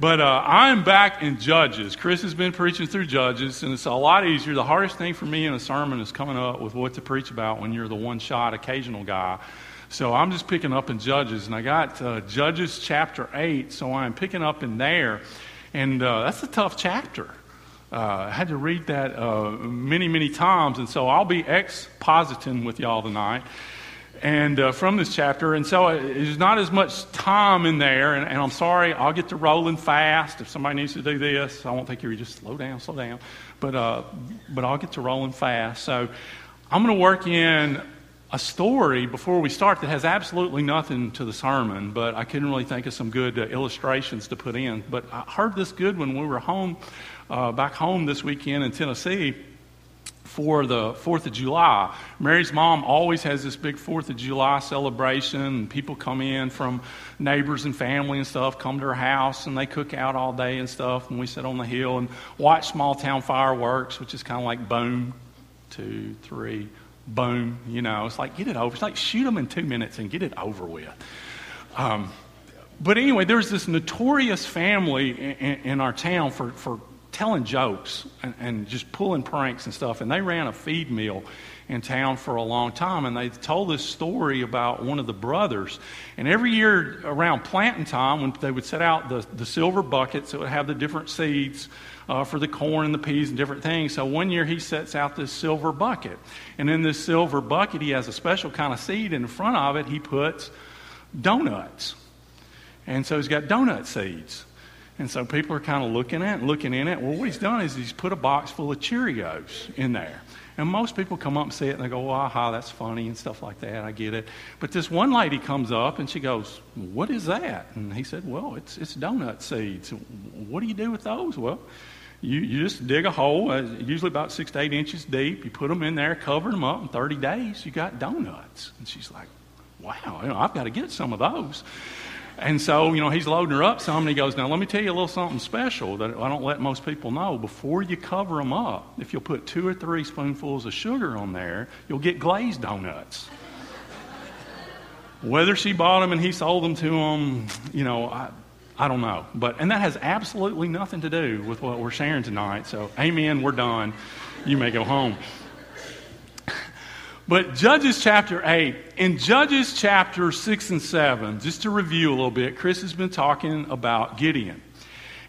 But uh, I'm back in Judges. Chris has been preaching through Judges, and it's a lot easier. The hardest thing for me in a sermon is coming up with what to preach about when you're the one shot occasional guy. So I'm just picking up in Judges, and I got uh, Judges chapter 8, so I'm picking up in there. And uh, that's a tough chapter. Uh, I had to read that uh, many, many times, and so I'll be expositing with y'all tonight and uh, from this chapter. And so there's not as much time in there. And, and, I'm sorry, I'll get to rolling fast. If somebody needs to do this, I won't think you just slow down, slow down. But, uh, but I'll get to rolling fast. So I'm going to work in a story before we start that has absolutely nothing to the sermon, but I couldn't really think of some good uh, illustrations to put in. But I heard this good when we were home, uh, back home this weekend in Tennessee for the 4th of July. Mary's mom always has this big 4th of July celebration, and people come in from neighbors and family and stuff, come to her house, and they cook out all day and stuff. And we sit on the hill and watch small town fireworks, which is kind of like boom, two, three, boom. You know, it's like get it over. It's like shoot them in two minutes and get it over with. Um, but anyway, there's this notorious family in, in our town for, for telling jokes and, and, just pulling pranks and stuff. And they ran a feed mill in town for a long time. And they told this story about one of the brothers. And every year around planting time, when they would set out the, the silver buckets that would have the different seeds uh, for the corn and the peas and different things. So one year he sets out this silver bucket. And in this silver bucket, he has a special kind of seed. And in front of it, he puts donuts. And so he's got donut seeds. And so people are kind of looking at it and looking in it. Well, what he's done is he's put a box full of Cheerios in there. And most people come up and see it and they go, well, aha, that's funny and stuff like that. I get it. But this one lady comes up and she goes, what is that? And he said, well, it's, it's donut seeds. What do you do with those? Well, you, you just dig a hole, uh, usually about six to eight inches deep. You put them in there, cover them up. In 30 days, you got donuts. And she's like, wow, you know, I've got to get some of those. And so, you know, he's loading her up some, and he goes, Now, let me tell you a little something special that I don't let most people know. Before you cover them up, if you'll put two or three spoonfuls of sugar on there, you'll get glazed donuts. Whether she bought them and he sold them to him, you know, I, I don't know. But, and that has absolutely nothing to do with what we're sharing tonight. So, amen, we're done. You may go home. But Judges chapter 8, in Judges chapter 6 and 7, just to review a little bit, Chris has been talking about Gideon.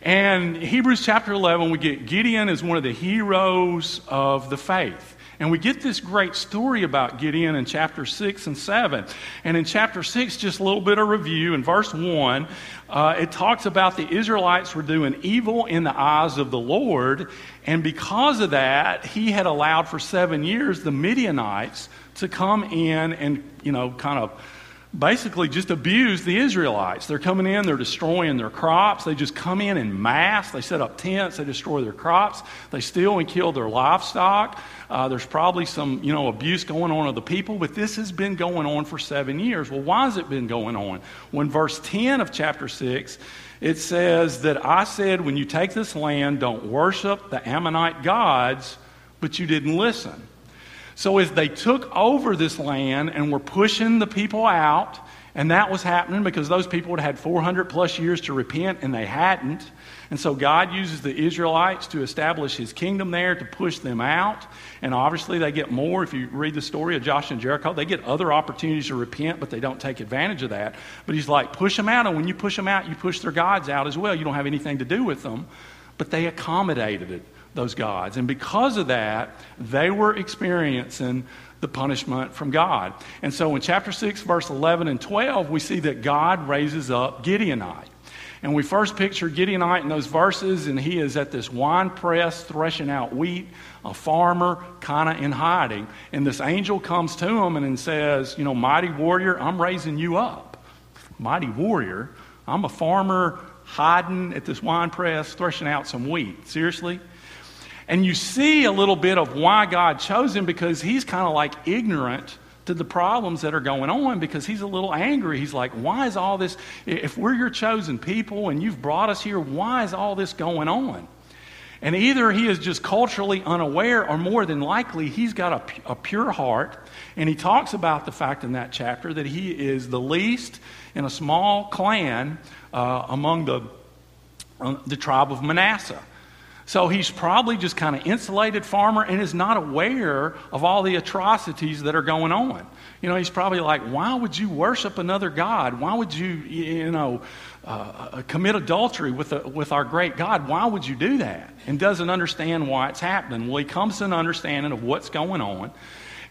And Hebrews chapter 11, we get Gideon as one of the heroes of the faith. And we get this great story about Gideon in chapter 6 and 7. And in chapter 6, just a little bit of review. In verse 1, uh, it talks about the Israelites were doing evil in the eyes of the Lord. And because of that, he had allowed for seven years the Midianites to come in and, you know, kind of basically just abuse the Israelites. They're coming in, they're destroying their crops. They just come in in mass. They set up tents, they destroy their crops, they steal and kill their livestock. Uh, there's probably some, you know, abuse going on of the people, but this has been going on for seven years. Well, why has it been going on? When verse 10 of chapter 6, it says that I said, when you take this land, don't worship the Ammonite gods, but you didn't listen. So as they took over this land and were pushing the people out, and that was happening because those people had had 400 plus years to repent and they hadn't. And so God uses the Israelites to establish his kingdom there to push them out. And obviously, they get more. If you read the story of Joshua and Jericho, they get other opportunities to repent, but they don't take advantage of that. But he's like, push them out. And when you push them out, you push their gods out as well. You don't have anything to do with them. But they accommodated it those gods. And because of that, they were experiencing the punishment from God. And so in chapter 6, verse 11 and 12, we see that God raises up Gideonite. And we first picture Gideonite in those verses, and he is at this wine press threshing out wheat, a farmer kind of in hiding. And this angel comes to him and says, You know, mighty warrior, I'm raising you up. Mighty warrior, I'm a farmer hiding at this wine press threshing out some wheat. Seriously? And you see a little bit of why God chose him because he's kind of like ignorant to the problems that are going on because he's a little angry. He's like, why is all this? If we're your chosen people and you've brought us here, why is all this going on? And either he is just culturally unaware, or more than likely, he's got a, a, pure heart. And he talks about the fact in that chapter that he is the least in a small clan uh, among the the tribe of Manasseh. So he's probably just kind of insulated farmer and is not aware of all the atrocities that are going on. You know, he's probably like, why would you worship another God? Why would you, you know, uh, uh, commit adultery with, a, with our great God? Why would you do that? And doesn't understand why it's happening. Well, he comes to an understanding of what's going on.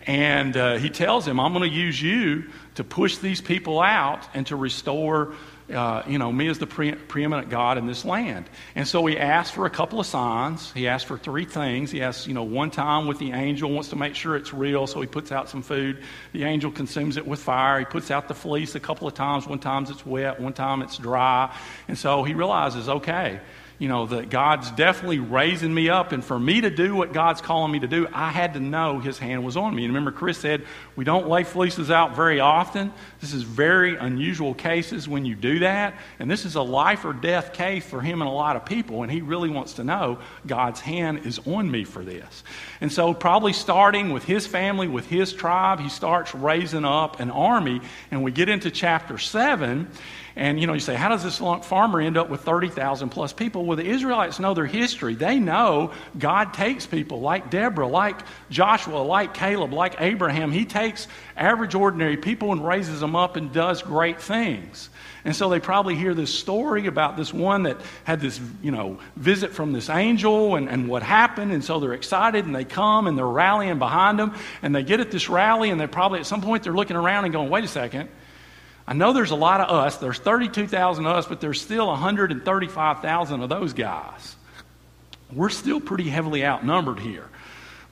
And uh, he tells him, I'm going to use you to push these people out and to restore uh, you know, me as the pre- preeminent God in this land. And so he asked for a couple of signs. He asked for three things. He asked, you know, one time with the angel, wants to make sure it's real, so he puts out some food. The angel consumes it with fire. He puts out the fleece a couple of times. One time it's wet, one time it's dry. And so he realizes, okay, you know, that God's definitely raising me up. And for me to do what God's calling me to do, I had to know His hand was on me. And remember, Chris said, we don't lay fleeces out very often. This is very unusual cases when you do that. And this is a life or death case for him and a lot of people. And he really wants to know God's hand is on me for this. And so, probably starting with his family, with his tribe, he starts raising up an army. And we get into chapter 7. And you know, you say, how does this farmer end up with 30,000 plus people? Well, the Israelites know their history. They know God takes people like Deborah, like Joshua, like Caleb, like Abraham. He takes average, ordinary people and raises them up and does great things. And so they probably hear this story about this one that had this, you know, visit from this angel and, and what happened. And so they're excited and they come and they're rallying behind them. And they get at this rally and they probably at some point they're looking around and going, wait a second. I know there's a lot of us. There's 32,000 of us, but there's still 135,000 of those guys. We're still pretty heavily outnumbered here.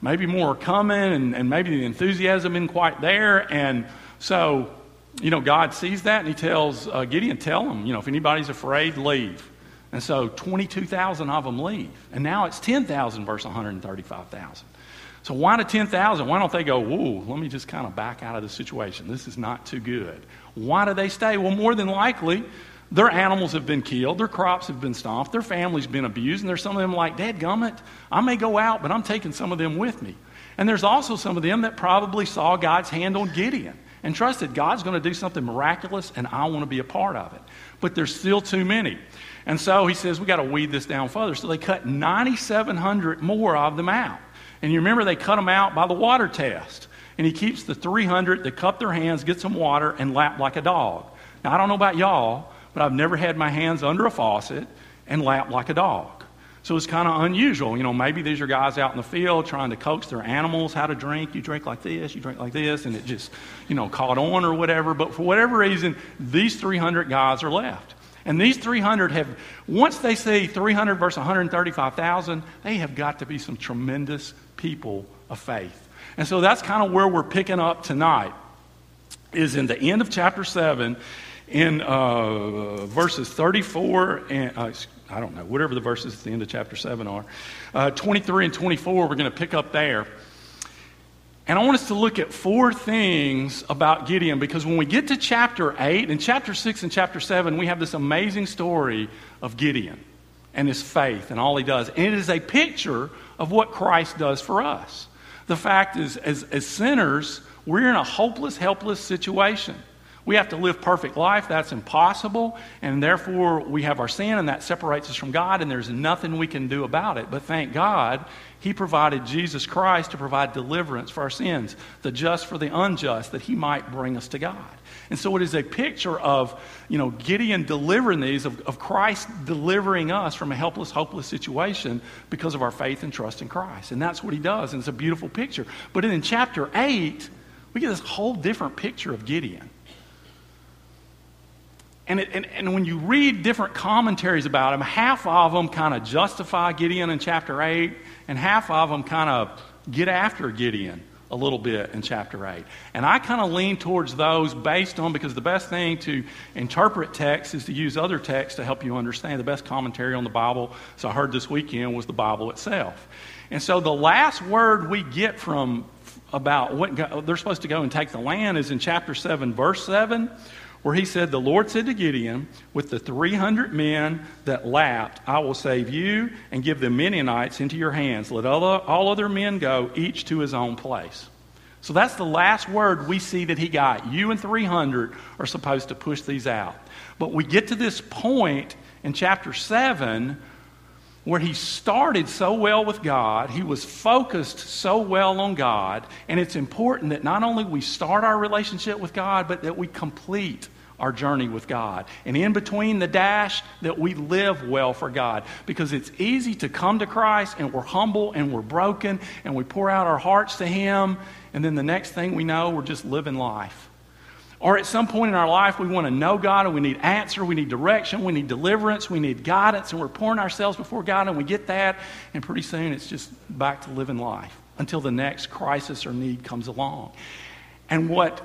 Maybe more are coming, and, and maybe the enthusiasm isn't quite there. And so, you know, God sees that, and He tells uh, Gideon, tell them, you know, if anybody's afraid, leave. And so 22,000 of them leave. And now it's 10,000 versus 135,000. So why the 10,000? Why don't they go, whoa, let me just kind of back out of the situation. This is not too good. Why do they stay? Well, more than likely, their animals have been killed, their crops have been stomped, their family's been abused, and there's some of them like, Dad gummit, I may go out, but I'm taking some of them with me. And there's also some of them that probably saw God's hand on Gideon and trusted God's going to do something miraculous and I want to be a part of it. But there's still too many. And so he says, we got to weed this down further. So they cut 9,700 more of them out. And you remember they cut them out by the water test and he keeps the 300 that cup their hands, get some water, and lap like a dog. Now, I don't know about y'all, but I've never had my hands under a faucet and lap like a dog. So it's kind of unusual. You know, maybe these are guys out in the field trying to coax their animals how to drink. You drink like this, you drink like this, and it just, you know, caught on or whatever. But for whatever reason, these 300 guys are left. And these 300 have, once they see 300 versus 135,000, they have got to be some tremendous people of faith. And so that's kind of where we're picking up tonight, is in the end of chapter 7, in uh, verses 34 and, uh, I don't know, whatever the verses at the end of chapter 7 are, uh, 23 and 24, we're going to pick up there. And I want us to look at four things about Gideon because when we get to chapter 8, in chapter 6 and chapter 7, we have this amazing story of Gideon and his faith and all he does. And it is a picture of what Christ does for us. The fact is, as, as sinners, we're in a hopeless, helpless situation. We have to live perfect life. That's impossible. And therefore, we have our sin, and that separates us from God, and there's nothing we can do about it. But thank God, He provided Jesus Christ to provide deliverance for our sins, the just for the unjust, that He might bring us to God. And so it is a picture of, you know, Gideon delivering these, of, of Christ delivering us from a helpless, hopeless situation because of our faith and trust in Christ. And that's what he does. And it's a beautiful picture. But in chapter 8, we get this whole different picture of Gideon. And, it, and, and, when you read different commentaries about him, half of them kind of justify Gideon in chapter 8, and half of them kind of get after Gideon a little bit in chapter 8. And I kind of lean towards those based on, because the best thing to interpret text is to use other texts to help you understand. The best commentary on the Bible, so I heard this weekend, was the Bible itself. And so the last word we get from about what they're supposed to go and take the land is in chapter 7, verse 7 where he said, The Lord said to Gideon, With the 300 men that lapped, I will save you and give the Midianites into your hands. Let all, all other men go, each to his own place. So that's the last word we see that he got. You and 300 are supposed to push these out. But we get to this point in chapter 7 where he started so well with God, he was focused so well on God, and it's important that not only we start our relationship with God, but that we complete our journey with God. And in between the dash, that we live well for God. Because it's easy to come to Christ and we're humble and we're broken and we pour out our hearts to Him, and then the next thing we know, we're just living life. Or at some point in our life, we want to know God and we need answer, we need direction, we need deliverance, we need guidance, and we're pouring ourselves before God and we get that, and pretty soon it's just back to living life until the next crisis or need comes along. And what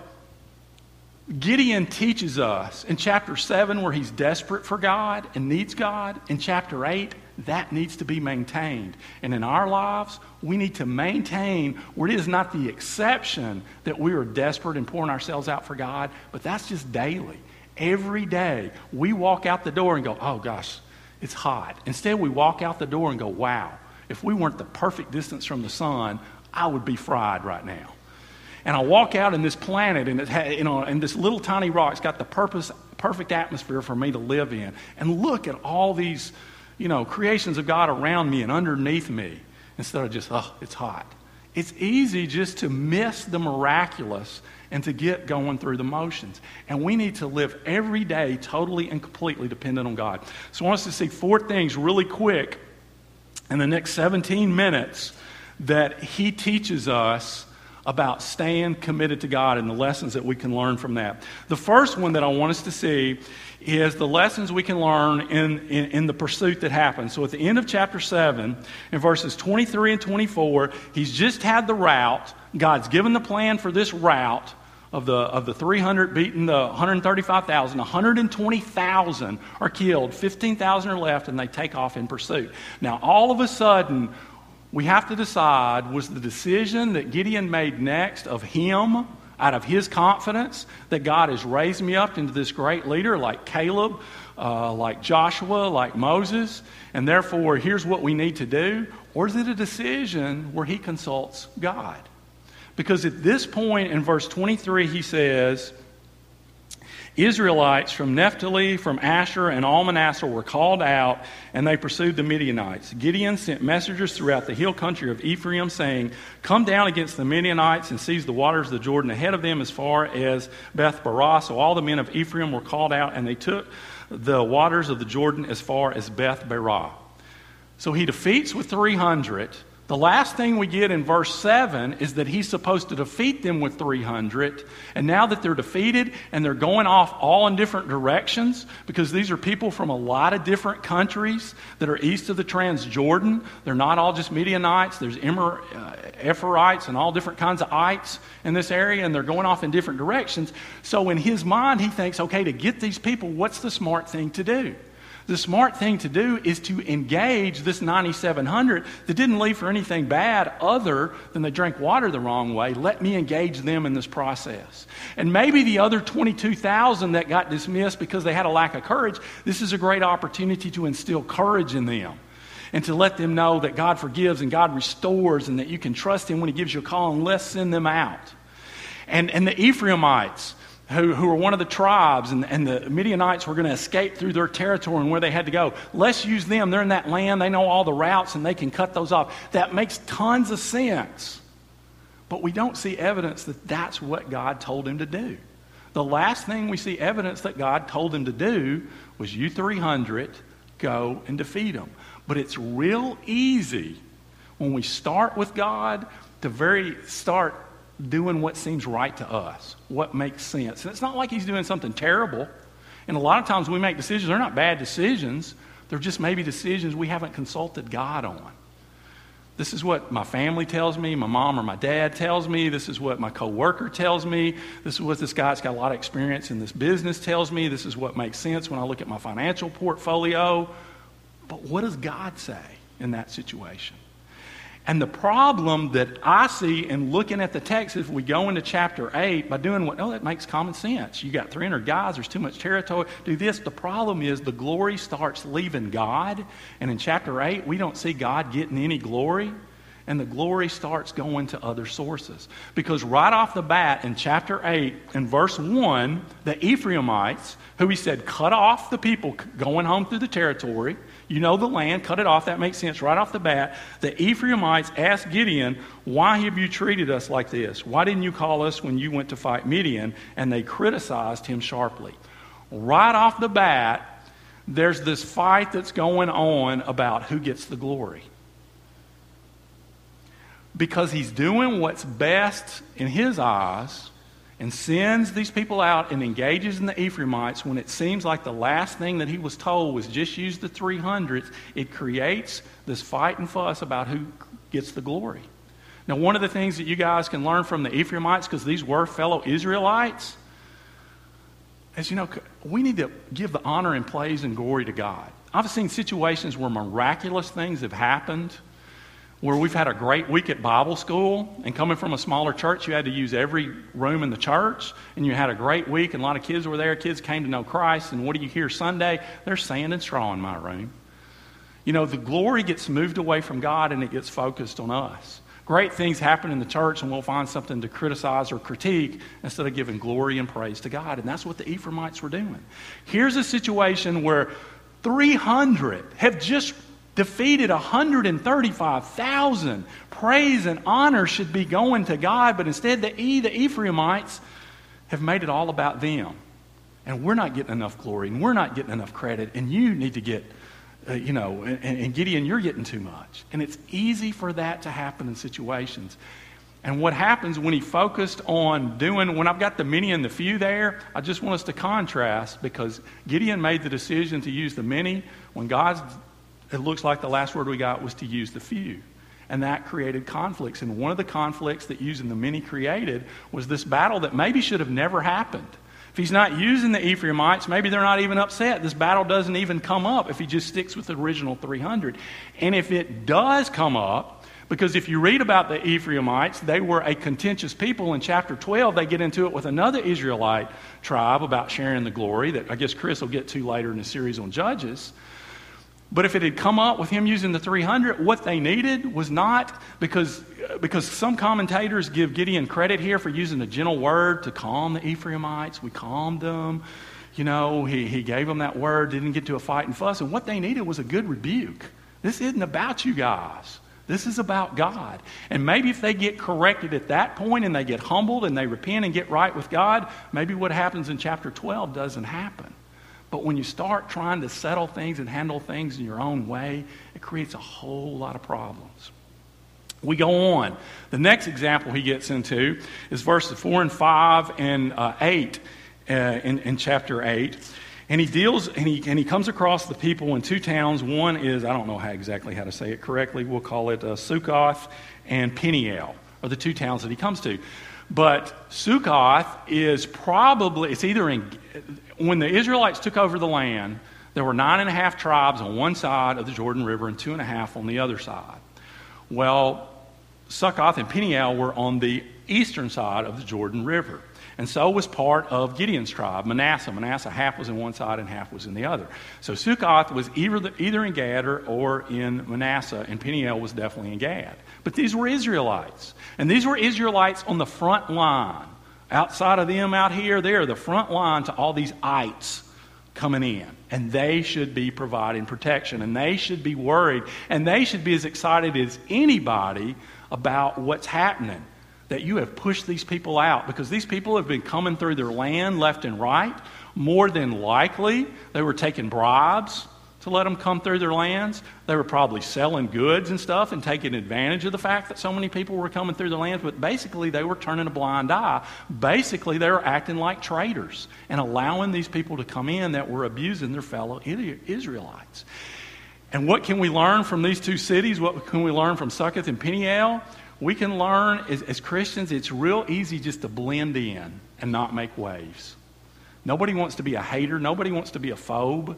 Gideon teaches us in chapter 7, where he's desperate for God and needs God, in chapter 8, that needs to be maintained. And in our lives, we need to maintain where it is not the exception that we are desperate and pouring ourselves out for God, but that's just daily. Every day, we walk out the door and go, oh gosh, it's hot. Instead, we walk out the door and go, wow, if we weren't the perfect distance from the sun, I would be fried right now. And I walk out in this planet, and, it you know, and this little tiny rock's got the purpose, perfect atmosphere for me to live in. And look at all these you know, creations of God around me and underneath me instead of just, oh, it's hot. It's easy just to miss the miraculous and to get going through the motions. And we need to live every day totally and completely dependent on God. So I want us to see four things really quick in the next 17 minutes that He teaches us about staying committed to God and the lessons that we can learn from that. The first one that I want us to see is the lessons we can learn in, in, in, the pursuit that happens. So at the end of chapter 7, in verses 23 and 24, he's just had the rout. God's given the plan for this rout of the, of the 300 beating the 135,000. 120,000 are killed, 15,000 are left, and they take off in pursuit. Now, all of a sudden, we have to decide was the decision that Gideon made next of him out of his confidence that God has raised me up into this great leader like Caleb, uh, like Joshua, like Moses, and therefore here's what we need to do? Or is it a decision where he consults God? Because at this point in verse 23, he says, Israelites from Naphtali, from Asher, and all Manasseh were called out, and they pursued the Midianites. Gideon sent messengers throughout the hill country of Ephraim, saying, Come down against the Midianites and seize the waters of the Jordan ahead of them as far as Beth Barah. So all the men of Ephraim were called out, and they took the waters of the Jordan as far as Beth Barah. So he defeats with 300 the last thing we get in verse 7 is that he's supposed to defeat them with 300. And now that they're defeated and they're going off all in different directions, because these are people from a lot of different countries that are east of the Transjordan. They're not all just Midianites, there's Emer, uh, Ephorites and all different kinds of ites in this area, and they're going off in different directions. So in his mind, he thinks, okay, to get these people, what's the smart thing to do? The smart thing to do is to engage this 9,700 that didn't leave for anything bad other than they drank water the wrong way. Let me engage them in this process. And maybe the other 22,000 that got dismissed because they had a lack of courage, this is a great opportunity to instill courage in them and to let them know that God forgives and God restores and that you can trust Him when He gives you a call and let's send them out. And, and the Ephraimites, who, who were one of the tribes, and, and the Midianites were going to escape through their territory and where they had to go. Let's use them. They're in that land, they know all the routes, and they can cut those off. That makes tons of sense. But we don't see evidence that that's what God told him to do. The last thing we see evidence that God told him to do was you 300 go and defeat them. But it's real easy when we start with God to very start doing what seems right to us, what makes sense. And it's not like he's doing something terrible. And a lot of times we make decisions, they're not bad decisions, they're just maybe decisions we haven't consulted God on. This is what my family tells me, my mom or my dad tells me, this is what my coworker tells me, this is what this guy that's got a lot of experience in this business tells me, this is what makes sense when I look at my financial portfolio. But what does God say in that situation? And the problem that I see in looking at the text, if we go into chapter 8 by doing what, oh, that makes common sense. You got 300 guys, there's too much territory. Do this. The problem is the glory starts leaving God. And in chapter 8, we don't see God getting any glory. and the glory starts going to other sources. Because right off the bat in chapter 8 in verse 1, the Ephraimites, who he said cut off the people going home through the territory, you know the land, cut it off, that makes sense right off the bat. The Ephraimites asked Gideon, Why have you treated us like this? Why didn't you call us when you went to fight Midian? And they criticized him sharply. Right off the bat, there's this fight that's going on about who gets the glory because he's doing what's best in his eyes and sends these people out and engages in the Ephraimites when it seems like the last thing that he was told was just use the 300s, it creates this fight and fuss about who gets the glory. Now, one of the things that you guys can learn from the Ephraimites, because these were fellow Israelites, is you know, we need to give the honor and praise and glory to God. I've seen situations where miraculous things have happened where we've had a great week at Bible school, and coming from a smaller church, you had to use every room in the church, and you had a great week, and a lot of kids were there. Kids came to know Christ, and what do you hear Sunday? There's sand and straw in my room. You know, the glory gets moved away from God and it gets focused on us. Great things happen in the church, and we'll find something to criticize or critique instead of giving glory and praise to God. And that's what the Ephraimites were doing. Here's a situation where 300 have just defeated 135,000. Praise and honor should be going to God, but instead the E, the Ephraimites, have made it all about them. And we're not getting enough glory, and we're not getting enough credit, and you need to get, uh, you know, and, and Gideon, you're getting too much. And it's easy for that to happen in situations. And what happens when he focused on doing, when I've got the many and the few there, I just want us to contrast because Gideon made the decision to use the many when God's it looks like the last word we got was to use the few. And that created conflicts. And one of the conflicts that using the many created was this battle that maybe should have never happened. If he's not using the Ephraimites, maybe they're not even upset. This battle doesn't even come up if he just sticks with the original 300. And if it does come up, because if you read about the Ephraimites, they were a contentious people. In chapter 12, they get into it with another Israelite tribe about sharing the glory that I guess Chris will get to later in the series on Judges. But if it had come up with him using the 300, what they needed was not because, because some commentators give Gideon credit here for using a gentle word to calm the Ephraimites. We calmed them. You know, he, he gave them that word, didn't get to a fight and fuss. And what they needed was a good rebuke. This isn't about you guys. This is about God. And maybe if they get corrected at that point and they get humbled and they repent and get right with God, maybe what happens in chapter 12 doesn't happen. But when you start trying to settle things and handle things in your own way, it creates a whole lot of problems. We go on. The next example he gets into is verses 4 and 5 and uh, 8 uh, in, in chapter 8. And he deals, and he, and he comes across the people in two towns. One is, I don't know how exactly how to say it correctly, we'll call it uh, Sukkoth and Peniel, are the two towns that he comes to. But Sukkoth is probably, it's either in, when the Israelites took over the land, there were nine and a half tribes on one side of the Jordan River and two and a half on the other side. Well, Sukkoth and Peniel were on the eastern side of the Jordan River. And so was part of Gideon's tribe, Manasseh. Manasseh, half was in one side and half was in the other. So Sukkoth was either, either in Gad or, or in Manasseh, and Peniel was definitely in Gad. But these were Israelites. And these were Israelites on the front line. Outside of them out here, they're the front line to all these ites coming in. And they should be providing protection. And they should be worried. And they should be as excited as anybody about what's happening. That you have pushed these people out because these people have been coming through their land left and right. More than likely, they were taking bribes to let them come through their lands. They were probably selling goods and stuff and taking advantage of the fact that so many people were coming through their lands, but basically they were turning a blind eye. Basically, they were acting like traitors and allowing these people to come in that were abusing their fellow Israelites. And what can we learn from these two cities? What can we learn from Succoth and Peniel? We can learn as, as Christians, it's real easy just to blend in and not make waves. Nobody wants to be a hater. Nobody wants to be a phobe.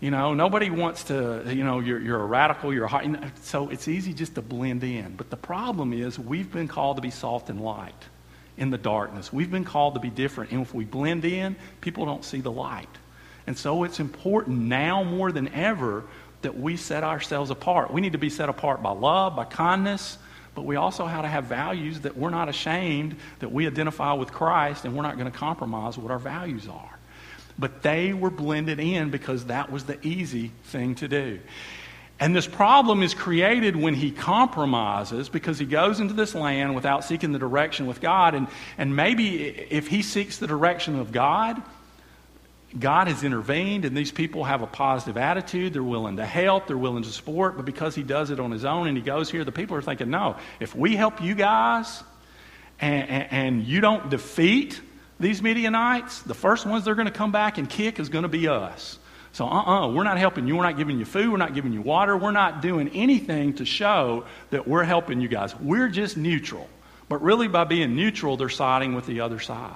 You know, nobody wants to, you know, you're, you're a radical, you're a hot, so it's easy just to blend in. But the problem is we've been called to be soft and light in the darkness. We've been called to be different. And if we blend in, people don't see the light. And so it's important now more than ever that we set ourselves apart. We need to be set apart by love, by kindness, but we also have to have values that we're not ashamed that we identify with Christ and we're not going to compromise what our values are. But they were blended in because that was the easy thing to do. And this problem is created when he compromises because he goes into this land without seeking the direction with God. And, and maybe if he seeks the direction of God, God has intervened and these people have a positive attitude. They're willing to help, they're willing to support, but because he does it on his own and he goes here, the people are thinking, no, if we help you guys and, and, and you don't defeat these Midianites, the first ones they're going to come back and kick is going to be us. So, uh uh-uh, uh, we are not helping you. We're not giving you food. We're not giving you water. We're not doing anything to show that we're helping you guys. We're just neutral. But really, by being neutral, they're siding with the other side.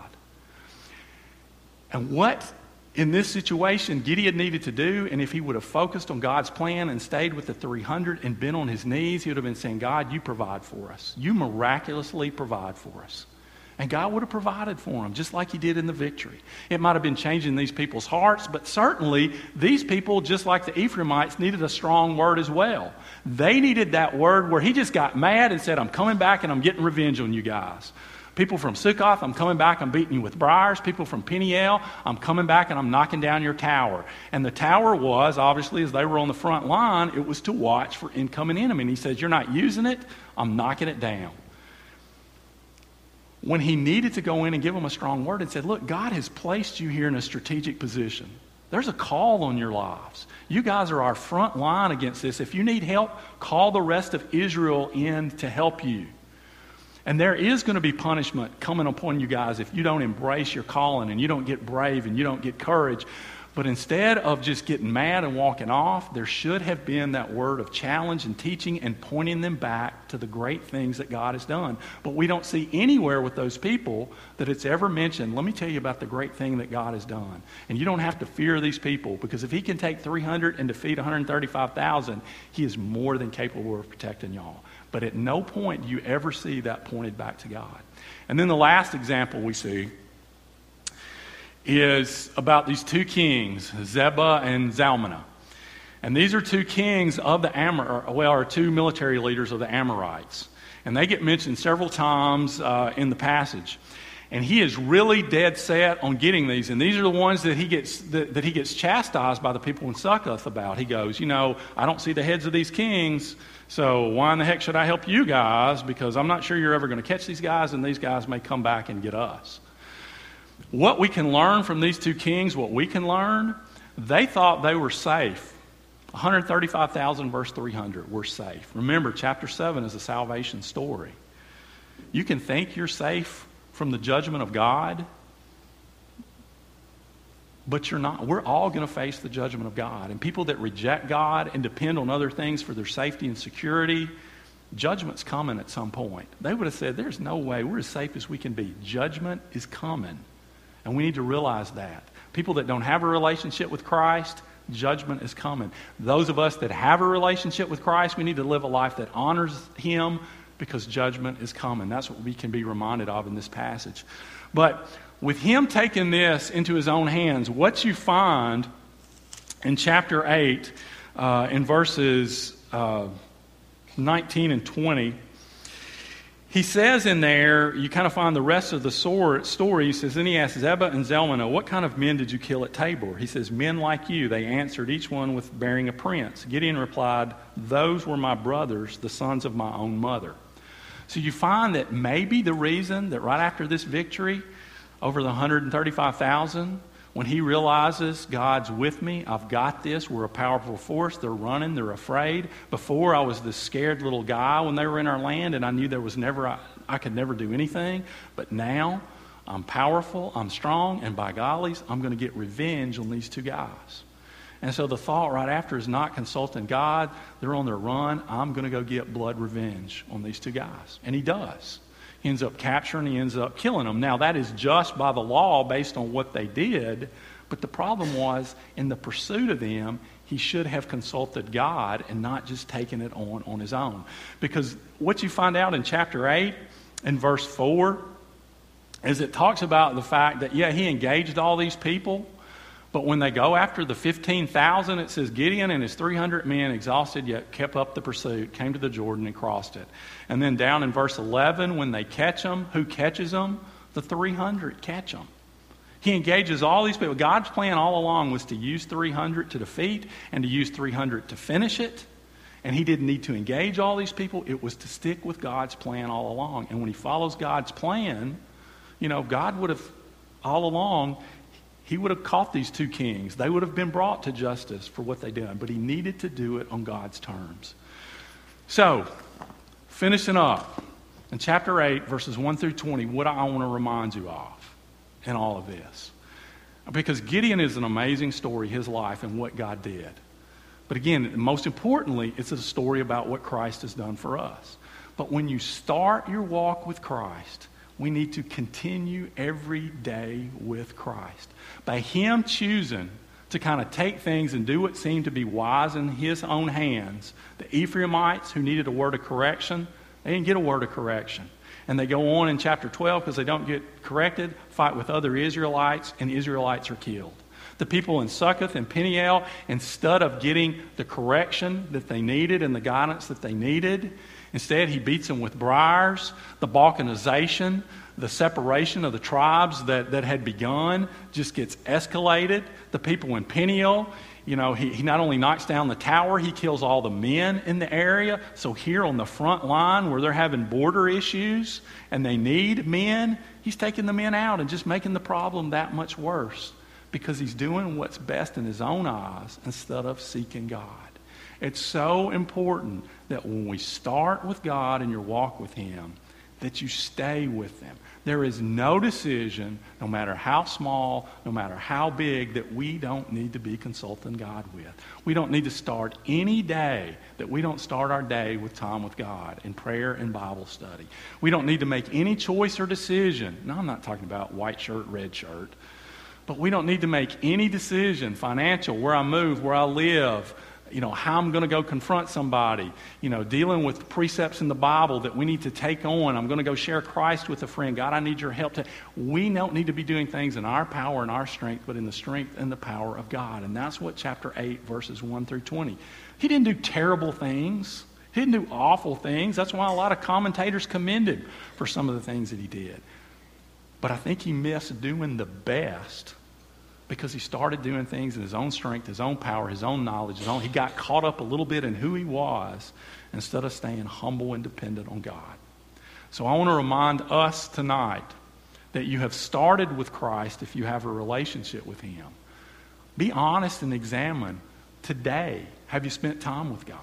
And what in this situation Gideon needed to do, and if he would have focused on God's plan and stayed with the 300 and been on his knees, he would have been saying, God, you provide for us. You miraculously provide for us. And God would have provided for them, just like He did in the victory. It might have been changing these people's hearts, but certainly these people, just like the Ephraimites, needed a strong word as well. They needed that word where He just got mad and said, I'm coming back and I'm getting revenge on you guys. People from Sukkoth, I'm coming back, I'm beating you with briars. People from Peniel, I'm coming back and I'm knocking down your tower. And the tower was, obviously, as they were on the front line, it was to watch for incoming enemy. And he says, You're not using it, I'm knocking it down. When he needed to go in and give them a strong word and said, Look, God has placed you here in a strategic position. There's a call on your lives. You guys are our front line against this. If you need help, call the rest of Israel in to help you. And there is going to be punishment coming upon you guys if you don't embrace your calling and you don't get brave and you don't get courage. But instead of just getting mad and walking off, there should have been that word of challenge and teaching and pointing them back to the great things that God has done. But we don't see anywhere with those people that it's ever mentioned, let me tell you about the great thing that God has done. And you don't have to fear these people because if He can take 300 and defeat 135,000, He is more than capable of protecting y'all. But at no point do you ever see that pointed back to God. And then the last example we see is about these two kings, Zebah and Zalmunna. And these are two kings of the Amor, well, are two military leaders of the Amorites. And they get mentioned several times uh, in the passage. And he is really dead set on getting these. And these are the ones that he gets, that, that he gets chastised by the people in Succoth about. He goes, You know, I don't see the heads of these kings. So why in the heck should I help you guys? Because I'm not sure you're ever going to catch these guys, and these guys may come back and get us. What we can learn from these two kings, what we can learn, they thought they were safe. 135,000 verse 300, we're safe. Remember, chapter 7 is a salvation story. You can think you're safe from the judgment of God, but you're not. We're all going to face the judgment of God. And people that reject God and depend on other things for their safety and security, judgment's coming at some point. They would have said, There's no way. We're as safe as we can be. Judgment is coming. And we need to realize that. People that don't have a relationship with Christ, judgment is coming. Those of us that have a relationship with Christ, we need to live a life that honors Him because judgment is coming. That's what we can be reminded of in this passage. But with him taking this into his own hands, what you find in chapter 8, uh, in verses uh, 19 and 20, he says in there, you kind of find the rest of the story. He says, Then he asks Zebah and Zalmunna, What kind of men did you kill at Tabor? He says, Men like you. They answered, each one with bearing a prince. Gideon replied, Those were my brothers, the sons of my own mother. So you find that maybe the reason that right after this victory, over the 135,000 when he realizes God's with me, I've got this, we're a powerful force, they're running, they're afraid. Before I was this scared little guy when they were in our land and I knew there was never I, I could never do anything, but now I'm powerful, I'm strong, and by gollies, I'm going to get revenge on these two guys. And so the thought right after is not consulting God. They're on their run. I'm going to go get blood revenge on these two guys. And he does. Ends up capturing, he ends up killing them. Now, that is just by the law based on what they did, but the problem was in the pursuit of them, he should have consulted God and not just taken it on on his own. Because what you find out in chapter 8 and verse 4 is it talks about the fact that, yeah, he engaged all these people, But when they go after the 15,000, it says Gideon and his 300 men, exhausted yet kept up the pursuit, came to the Jordan and crossed it. And then down in verse 11, when they catch them, who catches them? The 300 catch them. He engages all these people. God's plan all along was to use 300 to defeat and to use 300 to finish it. And he didn't need to engage all these people. It was to stick with God's plan all along. And when he follows God's plan, you know, God would have, all along, he would have caught these two kings. They would have been brought to justice for what they done, but he needed to do it on God's terms. So, finishing up in chapter 8, verses 1 through 20, what I want to remind you of in all of this. Because Gideon is an amazing story, his life, and what God did. But again, most importantly, it's a story about what Christ has done for us. But when you start your walk with Christ, we need to continue every day with Christ. By Him choosing to kind of take things and do what seemed to be wise in His own hands, the Ephraimites who needed a word of correction, they didn't get a word of correction. And they go on in chapter 12 because they don't get corrected, fight with other Israelites, and Israelites are killed. The people in Succoth and Peniel, instead of getting the correction that they needed and the guidance that they needed, Instead, he beats them with briars. The balkanization, the separation of the tribes that, that had begun just gets escalated. The people in Peniel, you know, he, he not only knocks down the tower, he kills all the men in the area. So here on the front line where they're having border issues and they need men, he's taking the men out and just making the problem that much worse because he's doing what's best in his own eyes instead of seeking God. It's so important that when we start with God and your walk with Him, that you stay with Him. There is no decision, no matter how small, no matter how big, that we don't need to be consulting God with. We don't need to start any day that we don't start our day with time with God in prayer and Bible study. We don't need to make any choice or decision. No, I'm not talking about white shirt, red shirt. But we don't need to make any decision, financial, where I move, where I live, you know, how I'm going to go confront somebody, you know, dealing with precepts in the Bible that we need to take on. I'm going to go share Christ with a friend. God, I need your help. To, we don't need to be doing things in our power and our strength, but in the strength and the power of God. And that's what chapter 8, verses 1 through 20. He didn't do terrible things. He didn't do awful things. That's why a lot of commentators commended for some of the things that he did. But I think he missed doing the best because he started doing things in his own strength, his own power, his own knowledge. His own, he got caught up a little bit in who he was instead of staying humble and dependent on God. So I want to remind us tonight that you have started with Christ if you have a relationship with him. Be honest and examine today have you spent time with God?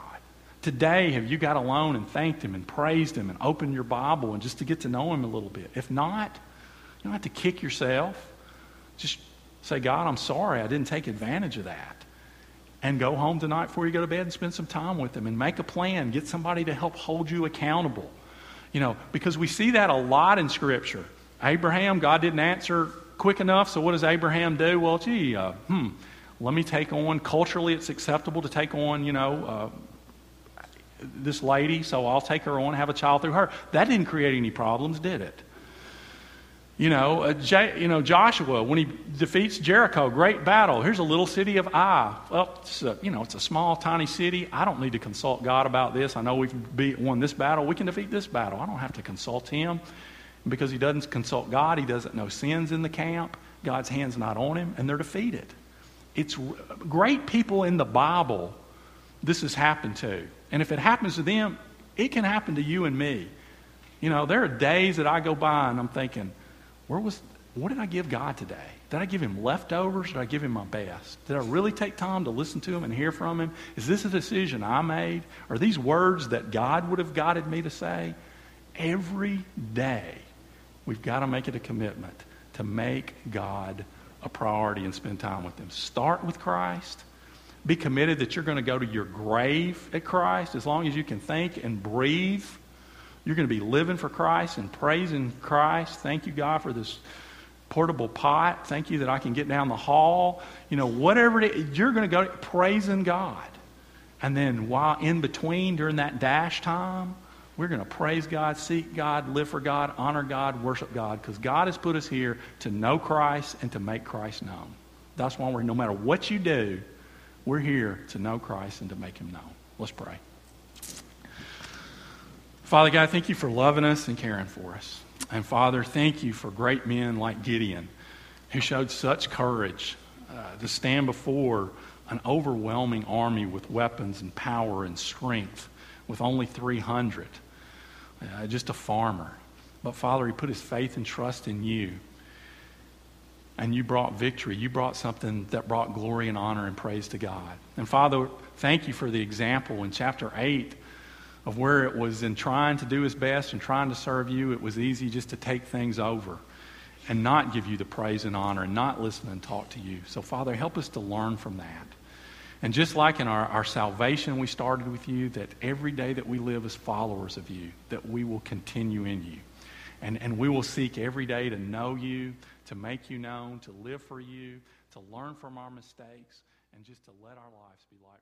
Today, have you got alone and thanked Him and praised Him and opened your Bible and just to get to know Him a little bit? If not, you don't have to kick yourself. Just Say, God, I'm sorry I didn't take advantage of that. And go home tonight before you go to bed and spend some time with them and make a plan. Get somebody to help hold you accountable. You know, because we see that a lot in Scripture. Abraham, God didn't answer quick enough, so what does Abraham do? Well, gee, uh, hmm, let me take on, culturally it's acceptable to take on, you know, uh, this lady, so I'll take her on, have a child through her. That didn't create any problems, did it? You know, uh, J, you know, Joshua, when he defeats Jericho, great battle. Here's a little city of Ai. Well, it's a, you know, it's a small, tiny city. I don't need to consult God about this. I know we've won this battle. We can defeat this battle. I don't have to consult him. Because he doesn't consult God, he doesn't know sins in the camp. God's hand's not on him, and they're defeated. It's great people in the Bible, this has happened to. And if it happens to them, it can happen to you and me. You know, there are days that I go by and I'm thinking, where was, what did I give God today? Did I give him leftovers? Did I give him my best? Did I really take time to listen to him and hear from him? Is this a decision I made? Are these words that God would have guided me to say? Every day, we've got to make it a commitment to make God a priority and spend time with him. Start with Christ. Be committed that you're going to go to your grave at Christ as long as you can think and breathe you're going to be living for Christ and praising Christ. Thank you, God, for this portable pot. Thank you that I can get down the hall. You know, whatever it is, you're going to go praising God. And then while in between, during that dash time, we're going to praise God, seek God, live for God, honor God, worship God, because God has put us here to know Christ and to make Christ known. That's why we're, no matter what you do, we're here to know Christ and to make him known. Let's pray. Father God, thank you for loving us and caring for us. And Father, thank you for great men like Gideon who showed such courage uh, to stand before an overwhelming army with weapons and power and strength with only 300. Uh, just a farmer. But Father, he put his faith and trust in you. And you brought victory. You brought something that brought glory and honor and praise to God. And Father, thank you for the example in chapter 8 of where it was in trying to do his best and trying to serve you, it was easy just to take things over and not give you the praise and honor and not listen and talk to you. So, Father, help us to learn from that. And just like in our, our salvation, we started with you, that every day that we live as followers of you, that we will continue in you. And, and we will seek every day to know you, to make you known, to live for you, to learn from our mistakes, and just to let our lives be light